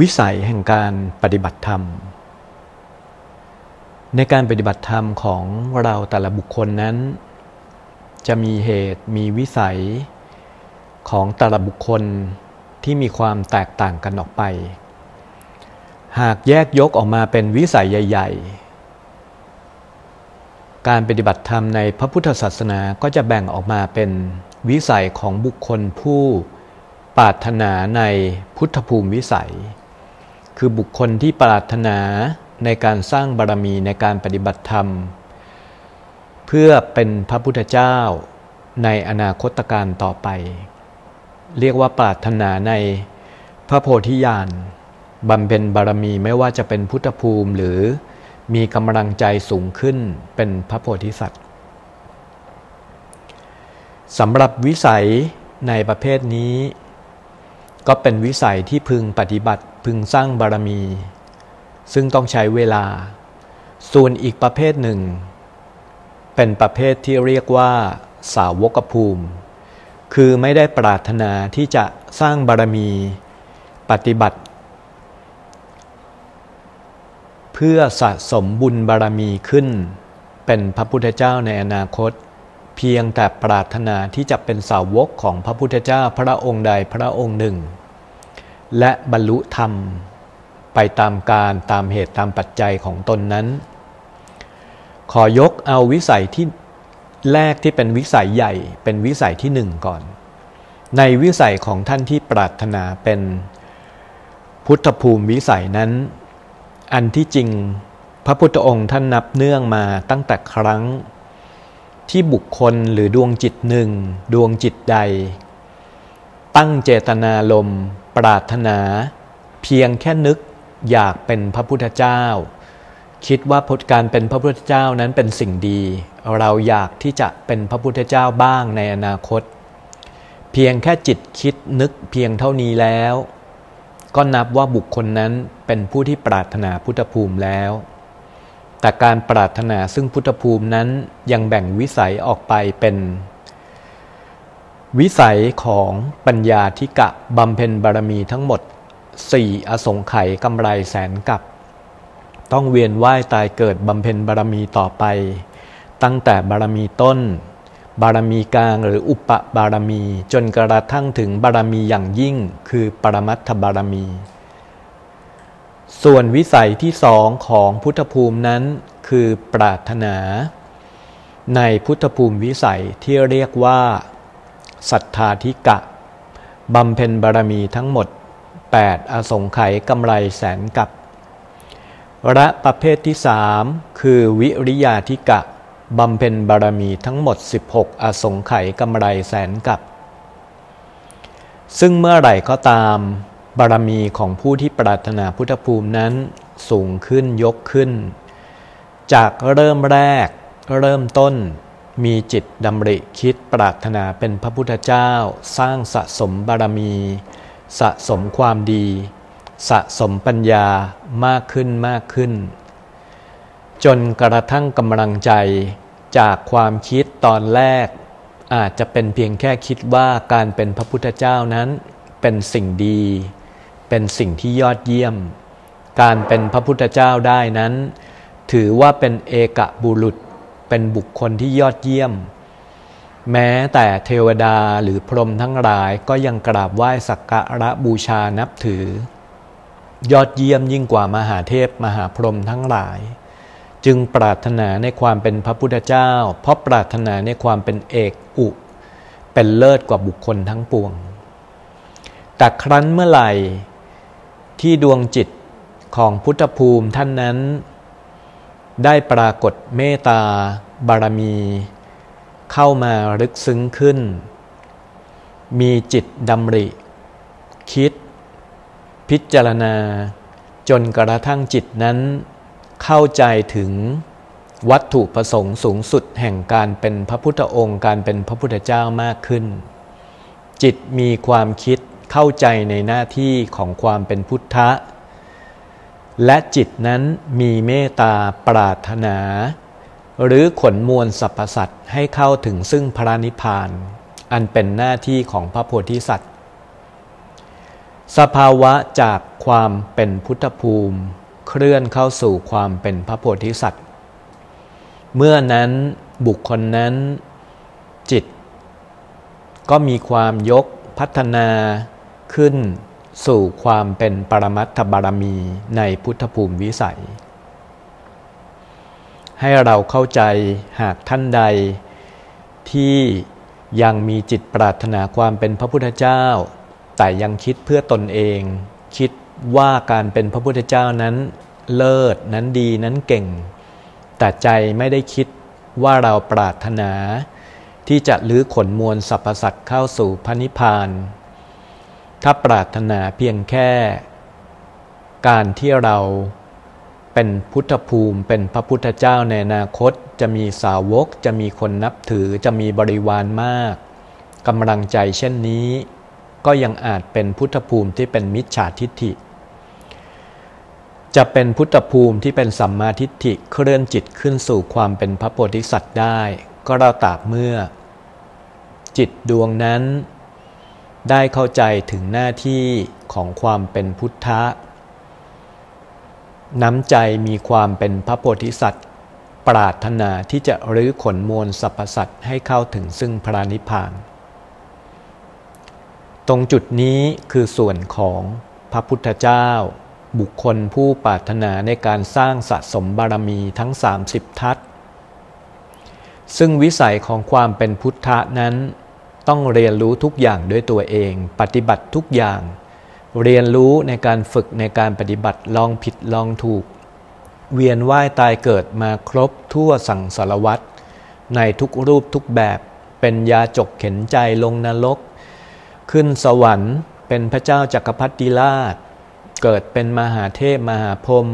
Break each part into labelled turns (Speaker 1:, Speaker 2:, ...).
Speaker 1: วิสัยแห่งการปฏิบัติธรรม ในการปฏิบัติธรรมของเราแต่ละบุคคลนั้น จะมีเหตุมีวิสัยของแต่ละบุคคลที่มีความแตกต่างกันออกไป หากแยกยกออกมาเป็นวิสัยใหญ่ ๆ การปฏิบัติธรรมในพระพุทธศาสนาก็จะแบ่งออกมาเป็นวิสัยของบุคคลผู้ปรารถนาในพุทธภูมิวิสัย คือบุคคลที่ปรารถนาในการสร้างบารมีในการปฏิบัติธรรม เพื่อเป็นพระพุทธเจ้าในอนาคตการต่อไป เรียกว่าปรารถนาในพระโพธิญาณบำเพ็ญบารมีไม่ว่าจะเป็นพุทธภูมิหรือมีกำลังใจสูงขึ้นเป็นพระโพธิสัตว์สำหรับวิสัยในประเภทนี้ ก็เป็นวิสัยที่พึงปฏิบัติ พึงสร้างบารมี ซึ่งต้องใช้เวลา ส่วนอีกประเภทหนึ่ง เป็นประเภทที่เรียกว่า สาวกภูมิ คือไม่ได้ปรารถนาที่จะสร้างบารมี ปฏิบัติ เพื่อสะสมบุญบารมีขึ้น เป็นพระพุทธเจ้าในอนาคต เพียงแต่ปรารถนาที่จะเป็นสาวกของพระพุทธเจ้าพระองค์ใดพระองค์หนึ่ง และบรรลุธรรม ไปตามการตามเหตุตามปัจจัยของตนนั้น ขอยกเอาวิสัยที่แรกที่เป็นวิสัยใหญ่เป็นวิสัยที่หนึ่งก่อน ในวิสัยของท่านที่ปรารถนาเป็นพุทธภูมิวิสัยนั้น อันที่จริงพระพุทธองค์ท่านนับเนื่องมาตั้งแต่ครั้งที่บุคคลหรือดวงจิตหนึ่ง ดวงจิตใด ตั้งเจตนาลม ปรารถนา เพียงแค่นึกอยากเป็นพระพุทธเจ้า คิดว่าพการเป็นพระพุทธเจ้านั้นเป็นสิ่งดี เราอยากที่จะเป็นพระพุทธเจ้าบ้างในอนาคต เพียงแค่จิตคิดนึกเพียงเท่านี้แล้ว ก็นับว่าบุคคลนั้นเป็นผู้ที่ปรารถนาพุทธภูมิแล้ว แต่การปรารถนาซึ่งพุทธภูมินั้นยังแบ่งวิสัยออกไปเป็น วิสัยของปัญญาธิกะบำเพ็ญบารมีทั้งหมดสี่อสงไขยกำไรแสนกับ ต้องเวียนว่ายตายเกิดบำเพ็ญบารมีต่อไป ตั้งแต่บารมีต้น บารมีกลางหรืออุปบารมี จนกระทั่งถึงบารมีอย่างยิ่งคือปรมัตถบารมี ส่วนวิสัยที่สองของพุทธภูมินั้นคือปรารถนา ในพุทธภูมิวิสัยที่เรียกว่า ศรัทธาธิกะบำเพ็ญบารมีทั้งหมด 8 อสงไขยกำไรแสนกับและประเภทที่สามคือวิริยาธิกะบำเพ็ญบารมีทั้งหมด 16 อสงไขยกำไรแสนกับ ซึ่งเมื่อไหร่ก็ตาม บารมีของผู้ที่ปรารถนาพุทธภูมินั้นสูงขึ้นยกขึ้น จากเริ่มแรกเริ่มต้น มีจิตดำริคิดปรารถนาเป็นพระพุทธเจ้า สร้างสะสมบารมี สะสมความดี สะสมปัญญามากขึ้นมากขึ้น จนกระทั่งกำลังใจจากความคิดตอนแรก อาจจะเป็นเพียงแค่คิดว่าการเป็นพระพุทธเจ้านั้น เป็นสิ่งดี เป็นสิ่งที่ยอดเยี่ยม การเป็นพระพุทธเจ้าได้นั้น ถือว่าเป็นเอกบุรุษ เป็นบุคคลที่ยอดเยี่ยม แม้แต่เทวดาหรือพรหมทั้งหลายก็ยังกราบไหว้สักการะบูชานับถือ ยอดเยี่ยมยิ่งกว่ามหาเทพมหาพรหมทั้งหลาย จึงปรารถนาในความเป็นพระพุทธเจ้า เพราะปรารถนาในความเป็นเอกอุ เป็นเลิศกว่าบุคคลทั้งปวง แต่ครั้นเมื่อไหร่ที่ดวงจิตของพุทธภูมิท่านนั้น ได้ปรากฏเมตตาบารมี เข้ามาลึกซึ้งขึ้น มีจิตดำริ คิด พิจารณา จนกระทั่งจิตนั้น เข้าใจถึงวัตถุประสงค์สูงสุดแห่งการเป็นพระพุทธองค์การเป็นพระพุทธเจ้ามากขึ้น จิตมีความคิดเข้าใจในหน้าที่ของความเป็นพุทธะ และจิตนั้นมีเมตตาปรารถนา หรือขนมวลสรรพสัตว์ให้เข้าถึงซึ่งพระนิพพาน อันเป็นหน้าที่ของพระโพธิสัตว์ สภาวะจากความเป็นพุทธภูมิ เคลื่อนเข้าสู่ความเป็นพระโพธิสัตว์ เมื่อนั้นบุคคลนั้น จิต ก็มีความยกพัฒนาขึ้น สู่ความเป็นปรมัตถบารมีในพุทธภูมิวิสัย ให้เราเข้าใจหากท่านใด ที่ยังมีจิตปรารถนาความเป็นพระพุทธเจ้า แต่ยังคิดเพื่อตนเอง คิดว่าการเป็นพระพุทธเจ้านั้นเลิศนั้นดีนั้นเก่ง แต่ใจไม่ได้คิดว่าเราปรารถนา ที่จะลื้อขนมวลสรรพสัตว์เข้าสู่พระนิพพาน ถ้าปรารถนาเพียงแค่การที่เราเป็นพุทธภูมิ เป็นพระพุทธเจ้าในอนาคต จะมีสาวก จะมีคนนับถือ จะมีบริวารมากกำลังใจเช่นนี้ ก็ยังอาจเป็นพุทธภูมิที่เป็นมิจฉาทิฏฐิ จะเป็นพุทธภูมิที่เป็นสัมมาทิฏฐิเคลื่อนจิตขึ้นสู่ความเป็นพระโพธิสัตว์ได้ ก็เราตากเมื่อ จิตดวงนั้น ได้เข้าใจถึงหน้าที่ของความเป็นพุทธะ น้ำใจมีความเป็นพระโพธิสัตว์ ปรารถนาที่จะรื้อขนมวลสรรพสัตว์ให้เข้าถึงซึ่งพระนิพพาน ตรงจุดนี้คือส่วนของพระพุทธเจ้า บุคคลผู้ปรารถนาในการสร้างสะสมบารมีทั้ง 30 ทัศซึ่งวิสัยของความเป็นพุทธะนั้น ต้องเรียนรู้ทุกอย่างด้วยตัวเอง ปฏิบัติทุกอย่าง เรียนรู้ในการฝึกในการปฏิบัติลองผิดลองถูก เวียนว่ายตายเกิดมาครบทั่วสังสารวัตรในทุกรูปทุกแบบ เป็นยาจกเข็นใจลงนรก ขึ้นสวรรค์ เป็นพระเจ้าจักรพรรดิราช เกิดเป็นมหาเทพมหาพรหม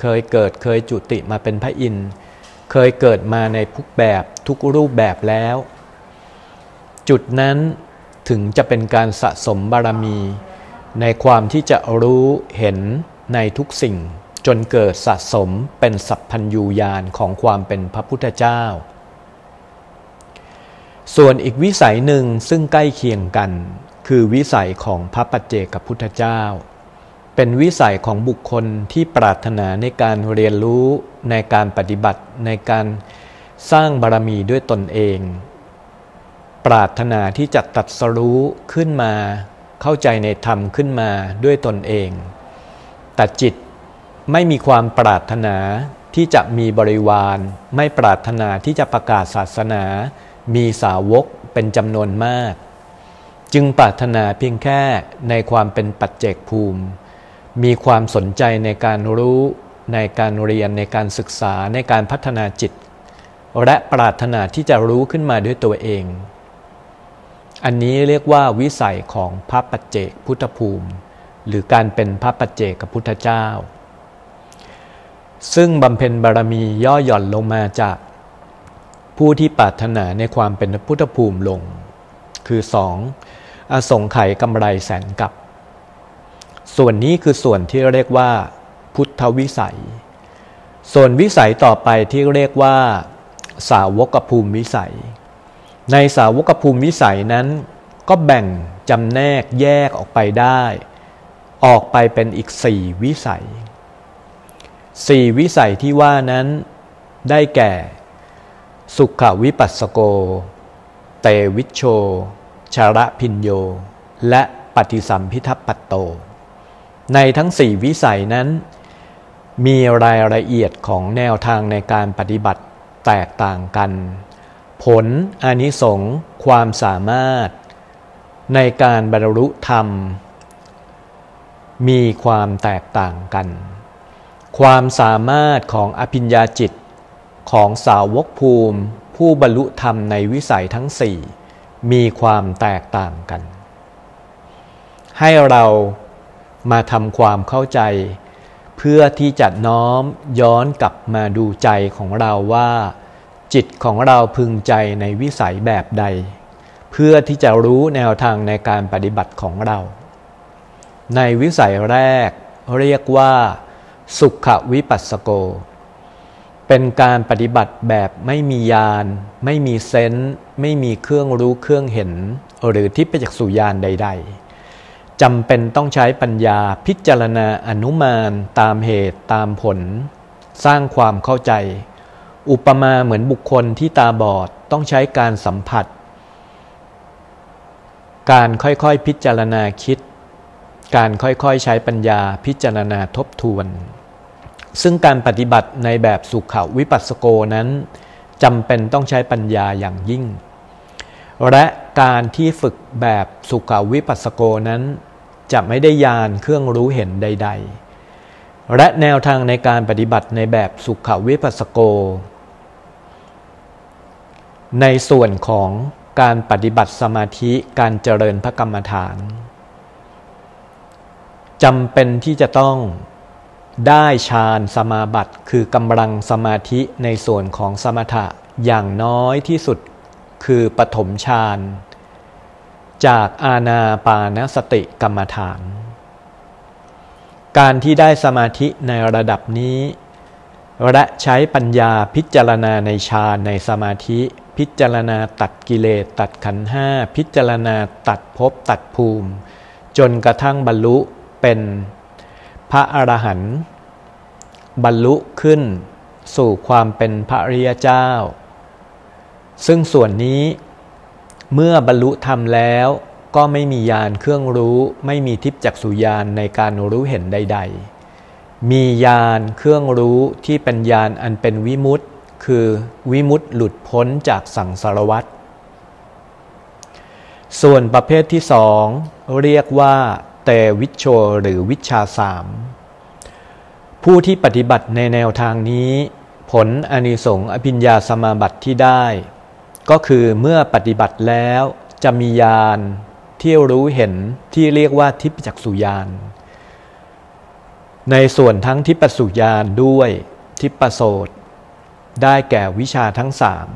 Speaker 1: เคยเกิดเคยจุติมาเป็นพระอินทร์เคยเกิดมาในทุกแบบทุกรูปแบบแล้ว จุดนั้นถึงจะเป็นการสะสมบารมี ในความที่จะรู้เห็นในทุกสิ่ง จนเกิดสะสมเป็นสัพพัญญูญาณของความเป็นพระพุทธเจ้า ส่วนอีกวิสัยหนึ่งซึ่งใกล้เคียงกัน คือวิสัยของพระปัจเจกพุทธเจ้า เป็นวิสัยของบุคคลที่ปรารถนาในการเรียนรู้ในการปฏิบัติในการสร้างบารมีด้วยตนเอง ปรารถนาที่จะตัดสรู้ขึ้นมา เข้าใจในธรรมขึ้นมาด้วยตนเอง แต่จิตไม่มีความปรารถนาที่จะมีบริวาร ไม่ปรารถนาที่จะประกาศศาสนา มีสาวกเป็นจำนวนมาก จึงปรารถนาเพียงแค่ในความเป็นปัจเจกภูมิ มีความสนใจในการรู้ในการเรียนในการศึกษาในการพัฒนาจิต และปรารถนาที่จะรู้ขึ้นมาด้วยตัวเอง อันนี้เรียกว่าวิสัยของพระปัจเจกพุทธภูมิ หรือการเป็นพระปัจเจกกับพุทธเจ้า ซึ่งบำเพ็ญบารมีย่อหย่อนลงมาจาก ผู้ที่ปรารถนาในความเป็นพุทธภูมิลง คือสองอสงไขยกำไรแสนกับ ส่วนนี้คือส่วนที่เรียกว่า พุทธวิสัย ส่วนวิสัยต่อไปที่เรียกว่า สาวกภูมิวิสัย ในสาวกภูมิวิสัยนั้น ก็แบ่งจำแนกแยกออกไปได้ ออกไปเป็นอีกสี่วิสัยสี่วิสัยที่ว่านั้นได้แก่ สุขวิปัสสโก เตวิชโช ชาระพินโย และปฏิสัมพิทัปปัตโต ในทั้งสี่วิสัยนั้น มีรายละเอียดของแนวทางในการปฏิบัติแตกต่างกัน ผลอานิสงส์ความสามารถ ในการบรรลุธรรม มีความแตกต่างกัน ความสามารถของอภิญญาจิตของสาวกภูมิ ผู้บรรลุธรรมในวิสัยทั้งสี่มีความแตกต่างกัน ให้เรามาทำความเข้าใจ เพื่อที่จะน้อมย้อนกลับมาดูใจของเราว่า จิตของเราพึงใจในวิสัยแบบใด เพื่อที่จะรู้แนวทางในการปฏิบัติของเรา ในวิสัยแรกเรียกว่า สุขวิปัสสโก เป็นการปฏิบัติแบบไม่มียาน ไม่มีเซน์ไม่มีเครื่องรู้เครื่องเห็น หรือทิพยจักษุญาณใด ๆจำเป็นต้องใช้ปัญญาพิจารณาอนุมาน ตามเหตุตามผล สร้างความเข้าใจ อุปมาเหมือนบุคคลที่ตาบอดต้องใช้การสัมผัส การค่อยๆพิจารณาคิด การค่อยๆใช้ปัญญาพิจารณาทบทวน ซึ่งการปฏิบัติในแบบสุขวิปัสสโกนั้นจำเป็นต้องใช้ปัญญาอย่างยิ่ง และการที่ฝึกแบบสุขวิปัสสโกนั้น จะไม่ได้ยานเครื่องรู้เห็นใด ๆและแนวทางในการปฏิบัติในแบบสุขวิปัสสโก ในส่วนของการปฏิบัติสมาธิการเจริญพระกรรมฐานจำเป็นที่จะต้องได้ฌานสมาบัติคือกำลังสมาธิในส่วนของสมถะอย่างน้อยที่สุดคือปฐมฌานจากอาณาปานสติกรรมฐาน การที่ได้สมาธิในระดับนี้ และใช้ปัญญาพิจารณาในฌานในสมาธิ พิจารณาตัดกิเลสตัดขันห้าพิจารณาตัดภพตัดภูมิ จนกระทั่งบรรลุเป็นพระอรหันต์บรรลุขึ้นสู่ความเป็นพระริยเจ้า ซึ่งส่วนนี้เมื่อบรรลุธรรมแล้วก็ไม่มียานเครื่องรู้ ไม่มีทิพจักสุยานในการรู้เห็นใด ๆ มียานเครื่องรู้ที่เป็นยานอันเป็นวิมุตต์ คือวิมุตต์หลุดพ้นจากสังสารวัฏส่วนประเภทที่สองเรียกว่าเตวิชโชหรือวิชาสามผู้ที่ปฏิบัติในแนวทางนี้ ผลอนิสงส์อภิญญาสมาบัติที่ได้ ก็คือเมื่อปฏิบัติแล้วจะมีญาณที่รู้เห็นที่เรียกว่าทิพจักสุญาณ ในส่วนทั้งทิพสุญาณด้วยทิพโสต ได้แก่วิชาทั้งสาม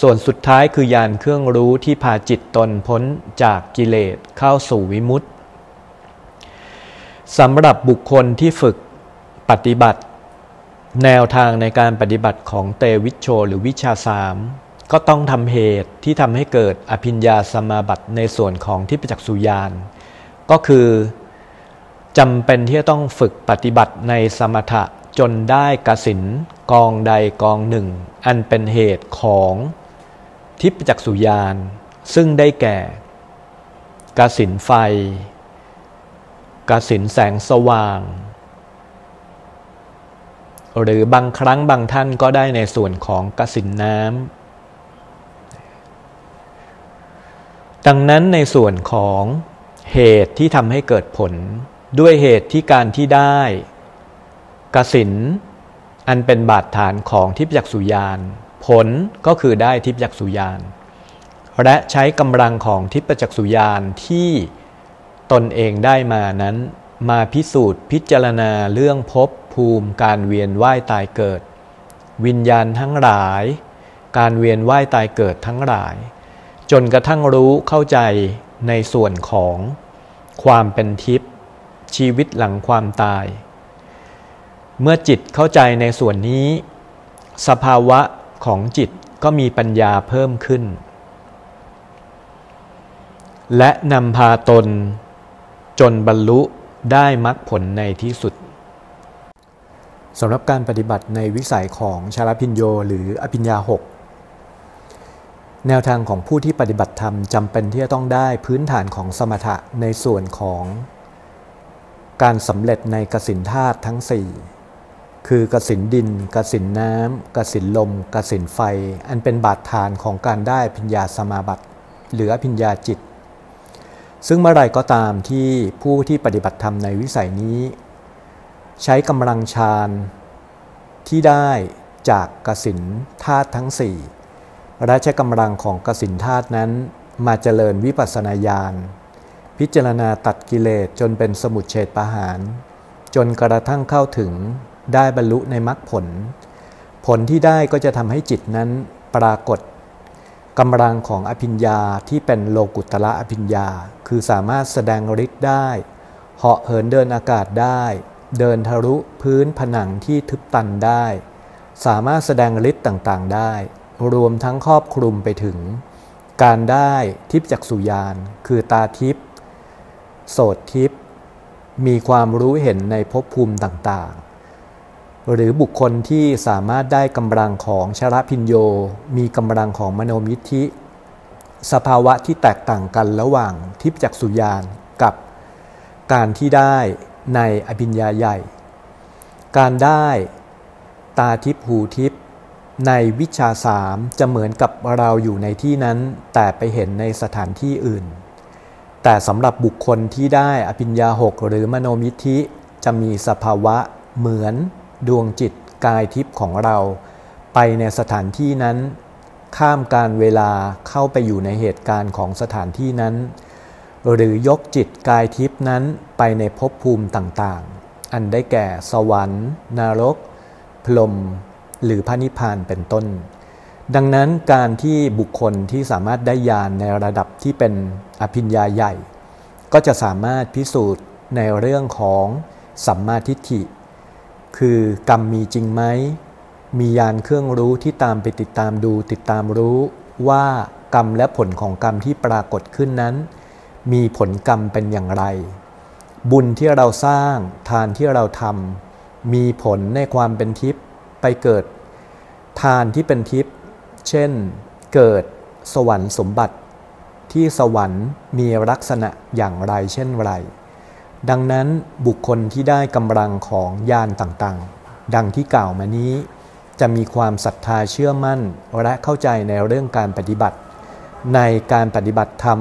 Speaker 1: ส่วนสุดท้ายคือญาณเครื่องรู้ที่พาจิตตนพ้นจากกิเลสเข้าสู่วิมุตติสำหรับบุคคลที่ฝึกปฏิบัติ แนวทางในการปฏิบัติของเตวิชโชหรือวิชาสามก็ต้องทำเหตุที่ทำให้เกิดอภิญญาสมาบัติในส่วนของที่ปจักสุญานก็คือจำเป็นที่จะต้องฝึกปฏิบัติในสมถะ จนได้กสินกองใดกองหนึ่ง อันเป็นเหตุของทิพจักสุญานซึ่งได้แก่กสินไฟกสินแสงสว่าง หรือบางครั้งบางท่านก็ได้ในส่วนของกสินน้ำดังนั้นในส่วนของเหตุที่ทำให้เกิดผลด้วยเหตุที่การที่ได้ กสินอันเป็นบาดฐานของทิพยักสุยาน ผลก็คือได้ทิพยักสุยาน และใช้กำลังของทิพยจักสุยานที่ตนเองได้มานั้น มาพิสูจน์พิจารณาเรื่องภพภูมิการเวียนว่ายตายเกิด วิญญาณทั้งหลาย การเวียนว่ายตายเกิดทั้งหลาย จนกระทั่งรู้เข้าใจในส่วนของความเป็นทิพย์ชีวิตหลังความตาย เมื่อจิตเข้าใจในส่วนนี้ สภาวะของจิตก็มีปัญญาเพิ่มขึ้น และนำพาตน จนบรรลุได้มรรคผลในที่สุดสำหรับการปฏิบัติในวิสัยของชาลพิญโยหรืออภิญญาหกแนวทางของผู้ที่ปฏิบัติธรรมจำเป็นที่จะต้องได้พื้นฐานของสมถะในส่วนของ การสำเร็จในกสินธาตุทั้ง4 คือกสินดิน กสินน้ำ กสินลม กสินไฟ อันเป็นบาดฐานของการได้พิญญาสมาบัติ หรือพิญญาจิต ซึ่งเมื่อไรก็ตามที่ผู้ที่ปฏิบัติธรรมในวิสัยนี้ ใช้กำลังฌานที่ได้จากกสินธาตุทั้ง4และใช้กำลังของกสินธาตุนั้น มาเจริญวิปัสสนาญาณพิจารณาตัดกิเลสจนเป็นสมุทเฉดประหาร จนกระทั่งเข้าถึง ได้บรรลุในมรรคผล ผลที่ได้ก็จะทำให้จิตนั้นปรากฏกำลังของอภิญญาที่เป็นโลกุตละอภิญญา คือสามารถแสดงฤทธิ์ได้เหาะเหินเดินอากาศได้ เดินทะลุพื้นผนังที่ทึบตันได้ สามารถแสดงฤทธิ์ต่างๆได้ รวมทั้งครอบคลุมไปถึง การได้ทิพจักสุยาน คือตาทิพโสดทิพมีความรู้เห็นในภพภูมิต่างๆ หรือบุคคลที่สามารถได้กำลังของชรพินโย มีกำลังของมโนมิธิ สภาวะที่แตกต่างกันระหว่างทิพย์จักสุญานกับการที่ได้ในอภิญญาใหญ่ การได้ตาทิพหูทิพในวิชาสามจะเหมือนกับเราอยู่ในที่นั้น แต่ไปเห็นในสถานที่อื่น แต่สำหรับบุคคลที่ได้อภิญญาหกหรือมโนมิธิจะมีสภาวะเหมือน ดวงจิตกายทิพย์ของเรา ไปในสถานที่นั้น ข้ามการเวลาเข้าไปอยู่ในเหตุการณ์ของสถานที่นั้น หรือยกจิตกายทิพย์นั้นไปในภพภูมิต่างๆ อันได้แก่สวรรค์นรก พรหมหรือพระนิพพานเป็นต้น ดังนั้นการที่บุคคลที่สามารถได้ญาณในระดับที่เป็นอภิญญาใหญ่ ก็จะสามารถพิสูจน์ในเรื่องของสัมมาทิฏฐิ คือกรรมมีจริงไหม มียานเครื่องรู้ที่ตามไปติดตามดูติดตามรู้ว่ากรรมและผลของกรรมที่ปรากฏขึ้นนั้น มีผลกรรมเป็นอย่างไร บุญที่เราสร้างทานที่เราทำมีผลในความเป็นทิพย์ไปเกิด ทานที่เป็นทิพย์เช่น เกิดสวรรค์สมบัติ ที่สวรรค์มีลักษณะอย่างไรเช่นไร ดังนั้นบุคคลที่ได้กำลังของญาณต่างๆ ดังที่กล่าวมานี้ จะมีความศรัทธาเชื่อมั่น และเข้าใจในเรื่องการปฏิบัติ ในการปฏิบัติธรรม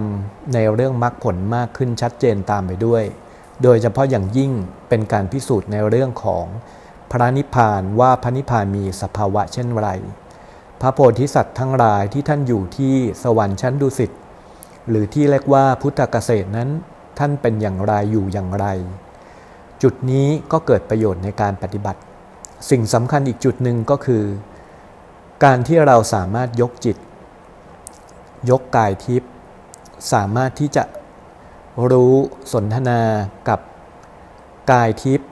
Speaker 1: ในเรื่องมรรคผลมากขึ้นชัดเจนตามไปด้วย โดยเฉพาะอย่างยิ่งเป็นการพิสูจน์ในเรื่องของพระนิพพานว่าพระนิพพานมีสภาวะเช่นไร พระโพธิสัตว์ทั้งหลายที่ท่านอยู่ที่สวรรค์ชั้นดุสิตหรือที่เรียกว่าพุทธเกษตรนั้น ท่านเป็นอย่างไรอยู่อย่างไร จุดนี้ก็เกิดประโยชน์ในการปฏิบัติ สิ่งสำคัญอีกจุดหนึ่งก็คือ การที่เราสามารถยกจิต ยกกายทิพย์สามารถที่จะรู้สนทนากับกายทิพย์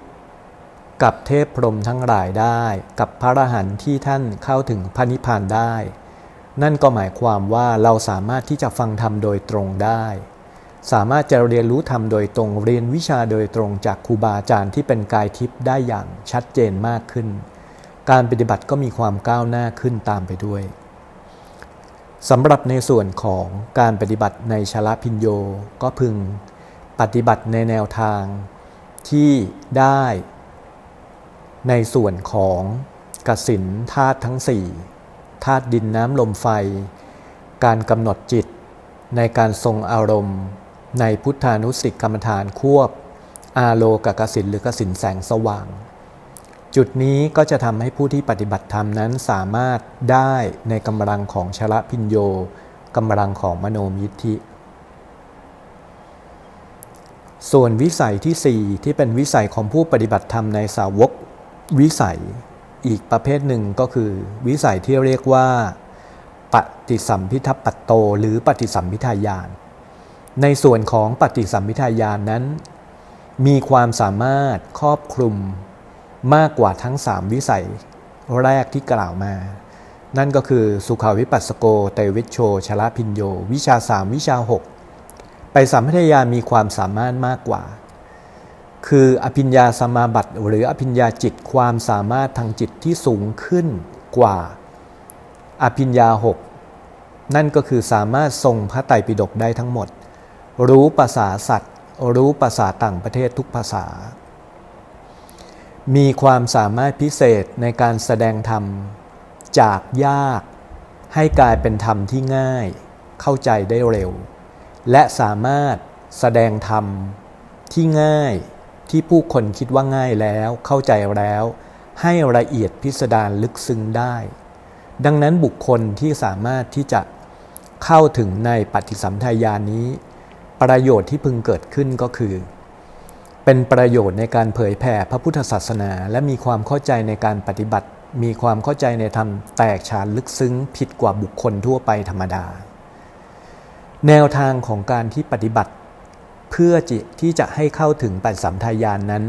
Speaker 1: กับเทพพรหมทั้งหลายได้ กับพระอรหันต์ที่ท่านเข้าถึงพระนิพพานได้ นั่นก็หมายความว่าเราสามารถที่จะฟังธรรมโดยตรงได้ สามารถจะเรียนรู้ธรรมโดยตรงเรียนวิชาโดยตรงจากครูบาอาจารย์ที่เป็นกายทิพย์ได้อย่างชัดเจนมากขึ้น การปฏิบัติก็มีความก้าวหน้าขึ้นตามไปด้วยสำหรับในส่วนของการปฏิบัติในชลพิญโยก็พึงปฏิบัติในแนวทางที่ได้ในส่วนของกสินธาตุทั้งสี่ธาตุดินน้ำลมไฟ การกำหนดจิตในการทรงอารมณ์ ในพุทธานุสิกกรรมฐานควบ อาโลกกสินหรือกสินแสงสว่าง จุดนี้ก็จะทำให้ผู้ที่ปฏิบัติธรรมนั้นสามารถได้ในกำลังของชละพิญโยกำลังของมโนมิธิ ส่วนวิสัยที่ 4 ที่เป็นวิสัยของผู้ปฏิบัติธรรมในสาวกวิสัยอีกประเภทหนึ่งก็คือ วิสัยที่เรียกว่า ปฏิสัมพิทัปัตโต หรือปฏิสัมพิทายาน ในส่วนของปฏิสัมพิทายานนั้น มีความสามารถครอบคลุมมากกว่าทั้งสามวิสัยแรกที่กล่าวมา นั่นก็คือสุขาวิปัสสโกเตวิชโชชละพินโย วิชาสามวิชาหกไปสัมพิทายานมีความสามารถมากกว่า คืออภิญญาสมาบัติหรืออภิญญาจิตความสามารถทางจิตที่สูงขึ้นกว่า อภิญญาหกนั่นก็คือสามารถทรงพระไตรปิฎกได้ทั้งหมด รู้ภาษาสัตว์ รู้ภาษาต่างประเทศทุกภาษา มีความสามารถพิเศษในการแสดงธรรม จากยากให้กลายเป็นธรรมที่ง่าย เข้าใจได้เร็ว และสามารถแสดงธรรมที่ง่ายที่ผู้คนคิดว่าง่ายแล้วเข้าใจแล้ว ให้ละเอียดพิสดารลึกซึ้งได้ ดังนั้นบุคคลที่สามารถที่จะเข้าถึงในปฏิสัมทายานี้ ประโยชน์ที่พึงเกิดขึ้นก็คือ เป็นประโยชน์ในการเผยแผ่พระพุทธศาสนา และมีความเข้าใจในการปฏิบัติ มีความเข้าใจในธรรมแตกฉานลึกซึ้งผิดกว่าบุคคลทั่วไปธรรมดา แนวทางของการที่ปฏิบัติ เพื่อที่จะให้เข้าถึงปัจสัมทายานนั้น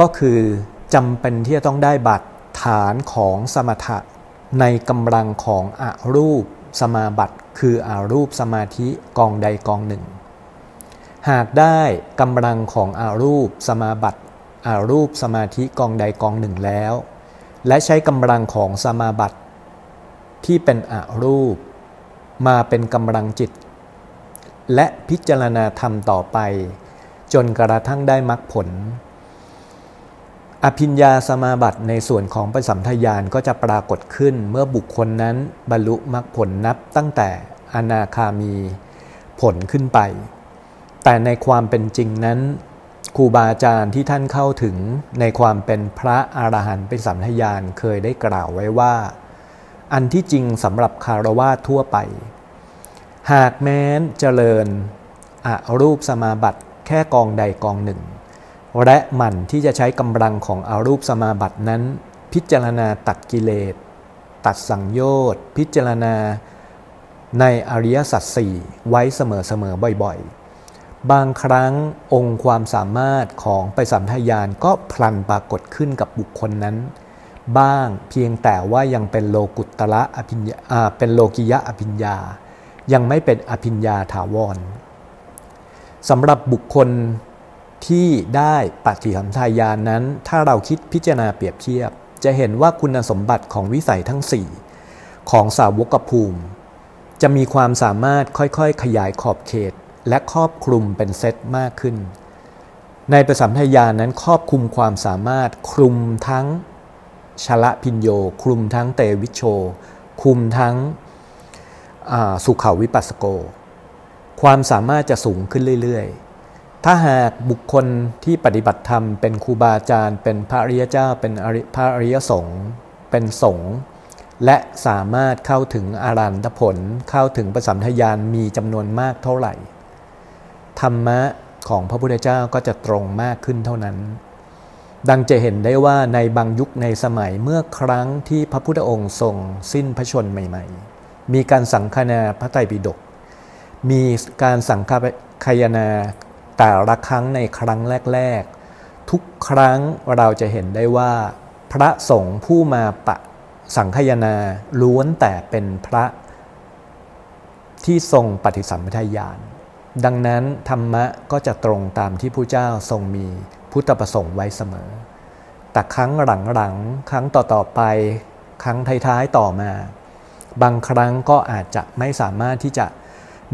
Speaker 1: ก็คือจำเป็นที่จะต้องได้บัตรฐานของสมถะในกำลังของอรูป สมาบัติคืออารูปสมาธิกองใดกองหนึ่ง หากได้กำลังของอารูปสมาบัติอารูปสมาธิกองใดกองหนึ่งแล้ว และใช้กำลังของสมาบัติ ที่เป็นอารูป มาเป็นกำลังจิต และพิจารณาธรรมต่อไป จนกระทั่งได้มรรคผล อภิญญาสมาบัติในส่วนของปสัมทยานก็จะปรากฏขึ้นเมื่อบุคคลนั้นบรรลุมรรคผลนับตั้งแต่อนาคามีผลขึ้นไป แต่ในความเป็นจริงนั้นครูบาอาจารย์ที่ท่านเข้าถึงในความเป็นพระอรหันต์เป็นสัมทยานเคยได้กล่าวไว้ว่า อันที่จริงสำหรับคารวาทั่วไป หากแม้นเจริญอรูปสมาบัติแค่กองใดกองหนึ่ง และหมั่นที่จะใช้กำลังของอารูปสมาบัตินั้น พิจารณาตัดกิเลส ตัดสังโยชน์ พิจารณาในอริยสัจสี่ไว้เสมอๆบ่อยๆ บางครั้งองค์ความสามารถของไปสัมทยานก็พลันปรากฏขึ้นกับบุคคลนั้น บ้างเพียงแต่ว่ายังเป็นโลกุตระอภิญญาเป็นโลกิยะอภิญญา ยังไม่เป็นอภิญญาถาวรสำหรับบุคคล ที่ได้ปฏิสัมทายานนั้น ถ้าเราคิดพิจารณาเปรียบเทียบ จะเห็นว่าคุณสมบัติของวิสัยทั้ง 4 ของสาวกภูมิ จะมีความสามารถค่อยๆ ขยายขอบเขต และครอบคลุมเป็นเซตมากขึ้น ในประสัมทยานั้นครอบคลุมความสามารถคลุมทั้งชละพินโย คลุมทั้งเตวิโช คลุมทั้งสุขาวิปัสสโก ความสามารถจะสูงขึ้นเรื่อยๆ ถ้าหากบุคคลที่ปฏิบัติธรรม เป็นครูบาอาจารย์ เป็นพระอริยเจ้า เป็นพระอริยสงฆ์เป็นสงฆ์และสามารถเข้าถึงอารันตผลเข้าถึงประสัมทยานมีจำนวนมากเท่าไหร่ ธรรมะของพระพุทธเจ้าก็จะตรงมากขึ้นเท่านั้น ดังจะเห็นได้ว่าในบางยุคในสมัยเมื่อครั้งที่พระพุทธองค์ทรงสิ้นพระชนใหม่ ๆ มีการสังคนาพระไตรปิฎกมีการสังคายนา แต่ละครั้งในครั้งแรก ๆ ทุกครั้งเราจะเห็นได้ว่า พระสงฆ์ผู้มาปะสังคายนาล้วนแต่เป็นพระที่ทรงปฏิสัมพิทายาน ดังนั้นธรรมะก็จะตรงตามที่ผู้เจ้าทรงมีพุทธประสงค์ไว้เสมอ แต่ครั้งหลังๆ ครั้งต่อๆไป ครั้งท้ายๆ ต่อมา บางครั้งก็อาจจะไม่สามารถที่จะ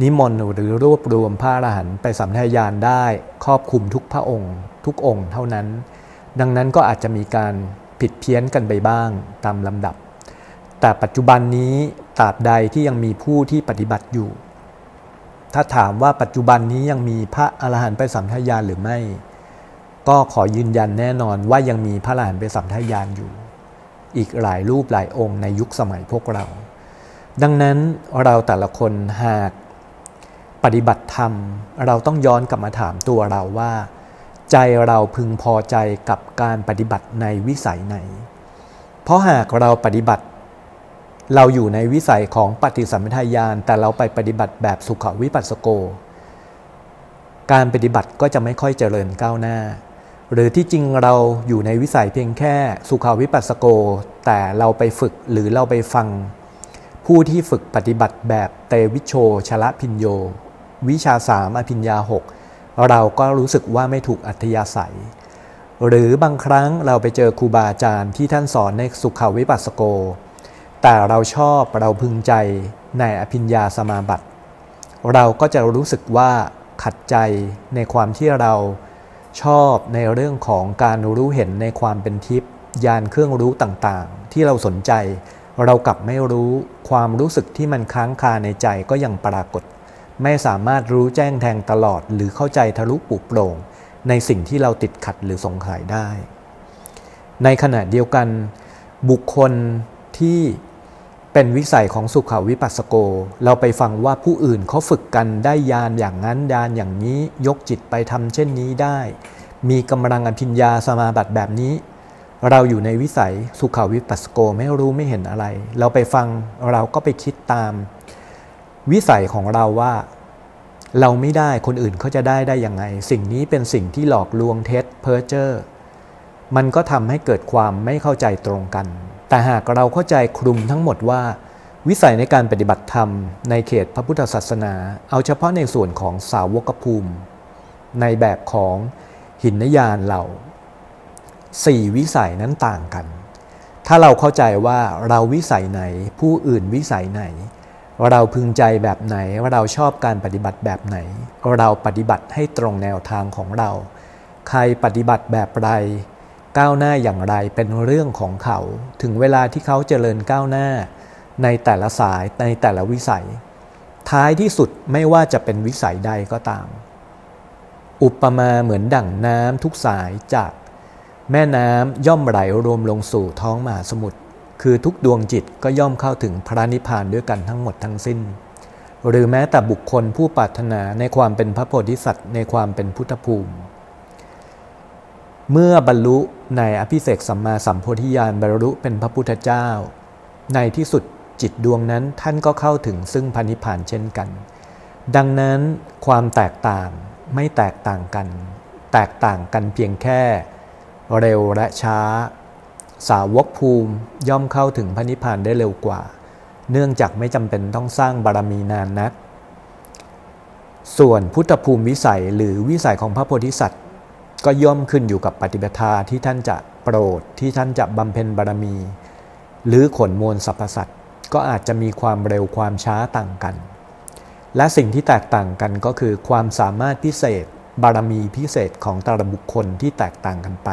Speaker 1: นิมนต์หรือรวบรวมพระอรหันต์ไปสัมทายานได้ครอบคุมทุกพระองค์ ทุกองค์เท่านั้น ดังนั้นก็อาจจะมีการผิดเพี้ยนกันไปบ้างตามลำดับ แต่ปัจจุบันนี้ตราบใดที่ยังมีผู้ที่ปฏิบัติอยู่ ถ้าถามว่าปัจจุบันนี้ยังมีพระอรหันต์ไปสัมทายานหรือไม่ ก็ขอยืนยันแน่นอนว่ายังมีพระอรหันต์ไปสัมทายานอยู่ อีกหลายรูปหลายองค์ในยุคสมัยพวกเรา ดังนั้นเราแต่ละคนหาก ปฏิบัติธรรม เราต้องย้อนกลับมาถามตัวเราว่า ใจเราพึงพอใจกับการปฏิบัติในวิสัยไหน เพราะหากเราปฏิบัติ เราอยู่ในวิสัยของปฏิสัมพิทายาน แต่เราไปปฏิบัติแบบสุขวิปัสสโก การปฏิบัติก็จะไม่ค่อยเจริญก้าวหน้า หรือที่จริงเราอยู่ในวิสัยเพียงแค่สุขวิปัสสโก แต่เราไปฝึกหรือเราไปฟังผู้ที่ฝึกปฏิบัติแบบเตวิโชชละพินโย วิชาสามอภิญญาหกเราก็รู้สึกว่าไม่ถูกอัธยาศัย หรือบางครั้งเราไปเจอครูบาอาจารย์ที่ท่านสอนในสุขวิปัสสโก แต่เราชอบเราพึงใจในอภิญญาสมาบัติ เราก็จะรู้สึกว่าขัดใจในความที่เราชอบในเรื่องของการรู้เห็นในความเป็นทิพย์ยานเครื่องรู้ต่างๆ ที่เราสนใจ เรากลับไม่รู้ความรู้สึกที่มันค้างคาในใจก็ยังปรากฏ ไม่สามารถรู้แจ้งแทงตลอด หรือเข้าใจทะลุปุโปร่ง ในสิ่งที่เราติดขัดหรือสงสัยได้ ในขณะเดียวกัน บุคคลที่เป็นวิสัยของสุขาวิปัสสโก เราไปฟังว่าผู้อื่นเขาฝึกกันได้ยานอย่างนั้นยานอย่างนี้ยกจิตไปทำเช่นนี้ได้ มีกำลังอภิญญาสมาบัติแบบนี้ เราอยู่ในวิสัยสุขาวิปัสสโกไม่รู้ไม่เห็นอะไร เราไปฟังเราก็ไปคิดตาม วิสัยของเราว่า เราไม่ได้คนอื่นเขาจะได้ได้ยังไง สิ่งนี้เป็นสิ่งที่หลอกลวงเท็จเพ้อเจ้อมันก็ทำให้เกิดความไม่เข้าใจตรงกัน แต่หากเราเข้าใจคลุมทั้งหมดว่า วิสัยในการปฏิบัติธรรมในเขตพระพุทธศาสนา เอาเฉพาะในส่วนของสาวกภูมิ ในแบบของหินยานเราสี่วิสัยนั้นต่างกัน ถ้าเราเข้าใจว่าเราวิสัยไหน ผู้อื่นวิสัยไหน ว่าเราพึงใจแบบไหนว่าเราชอบการปฏิบัติแบบไหน เราปฏิบัติให้ตรงแนวทางของเรา ใครปฏิบัติแบบไร ก้าวหน้าอย่างไรเป็นเรื่องของเขา ถึงเวลาที่เขาเจริญก้าวหน้า ในแต่ละสายในแต่ละวิสัย ท้ายที่สุดไม่ว่าจะเป็นวิสัยใดก็ตาม อุปมาเหมือนดั่งน้ำทุกสายจาก แม่น้ำย่อมไหลรวมลงสู่ท้องมหาสมุทร คือทุกดวงจิตก็ย่อมเข้าถึงพระนิพพานด้วยกันทั้งหมดทั้งสิ้น หรือแม้แต่บุคคลผู้ปรารถนาในความเป็นพระโพธิสัตว์ในความเป็นพุทธภูมิ เมื่อบรรลุในอภิเศกสัมมาสัมโพธิญาณบรรลุเป็นพระพุทธเจ้า ในที่สุดจิตดวงนั้นท่านก็เข้าถึงซึ่งพระนิพพานเช่นกัน ดังนั้นความแตกต่างไม่แตกต่างกัน แตกต่างกันเพียงแค่ เร็วและช้า สาวกภูมิย่อมเข้าถึงพระนิพพานได้เร็วกว่า เนื่องจากไม่จำเป็นต้องสร้างบารมีนานนัก ส่วนพุทธภูมิวิสัยหรือวิสัยของพระโพธิสัตว์ ก็ย่อมขึ้นอยู่กับปฏิบัติที่ท่านจะโปรดที่ท่านจะบำเพ็ญบารมี หรือขนมวลสรรพสัตว์ก็อาจจะมีความเร็วความช้าต่างกัน และสิ่งที่แตกต่างกันก็คือความสามารถพิเศษ บารมีพิเศษของแต่ละบุคคลที่แตกต่างกันไป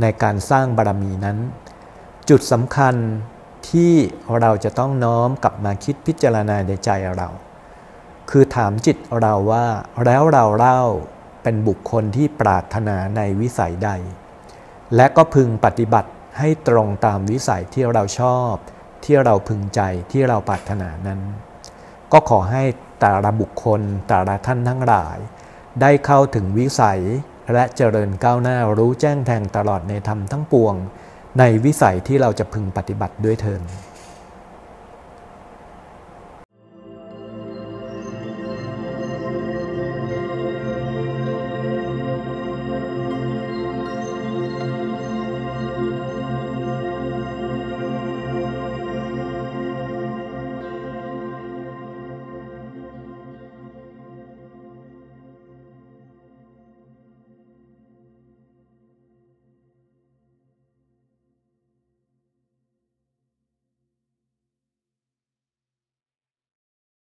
Speaker 1: ในการสร้างบารมีนั้น จุดสำคัญที่เราจะต้องน้อมกลับมาคิดพิจารณาในใจเรา คือถามจิตเราว่าแล้วเราเล่าเป็นบุคคลที่ปรารถนาในวิสัยใด และก็พึงปฏิบัติให้ตรงตามวิสัยที่เราชอบ ที่เราพึงใจที่เราปรารถนานั้น ก็ขอให้แต่ละบุคคลแต่ละท่านทั้งหลาย ได้เข้าถึงวิสัย และเจริญก้าวหน้ารู้แจ้งแทงตลอดในธรรมทั้งปวง ในวิสัยที่เราจะพึงปฏิบัติด้วยเทิน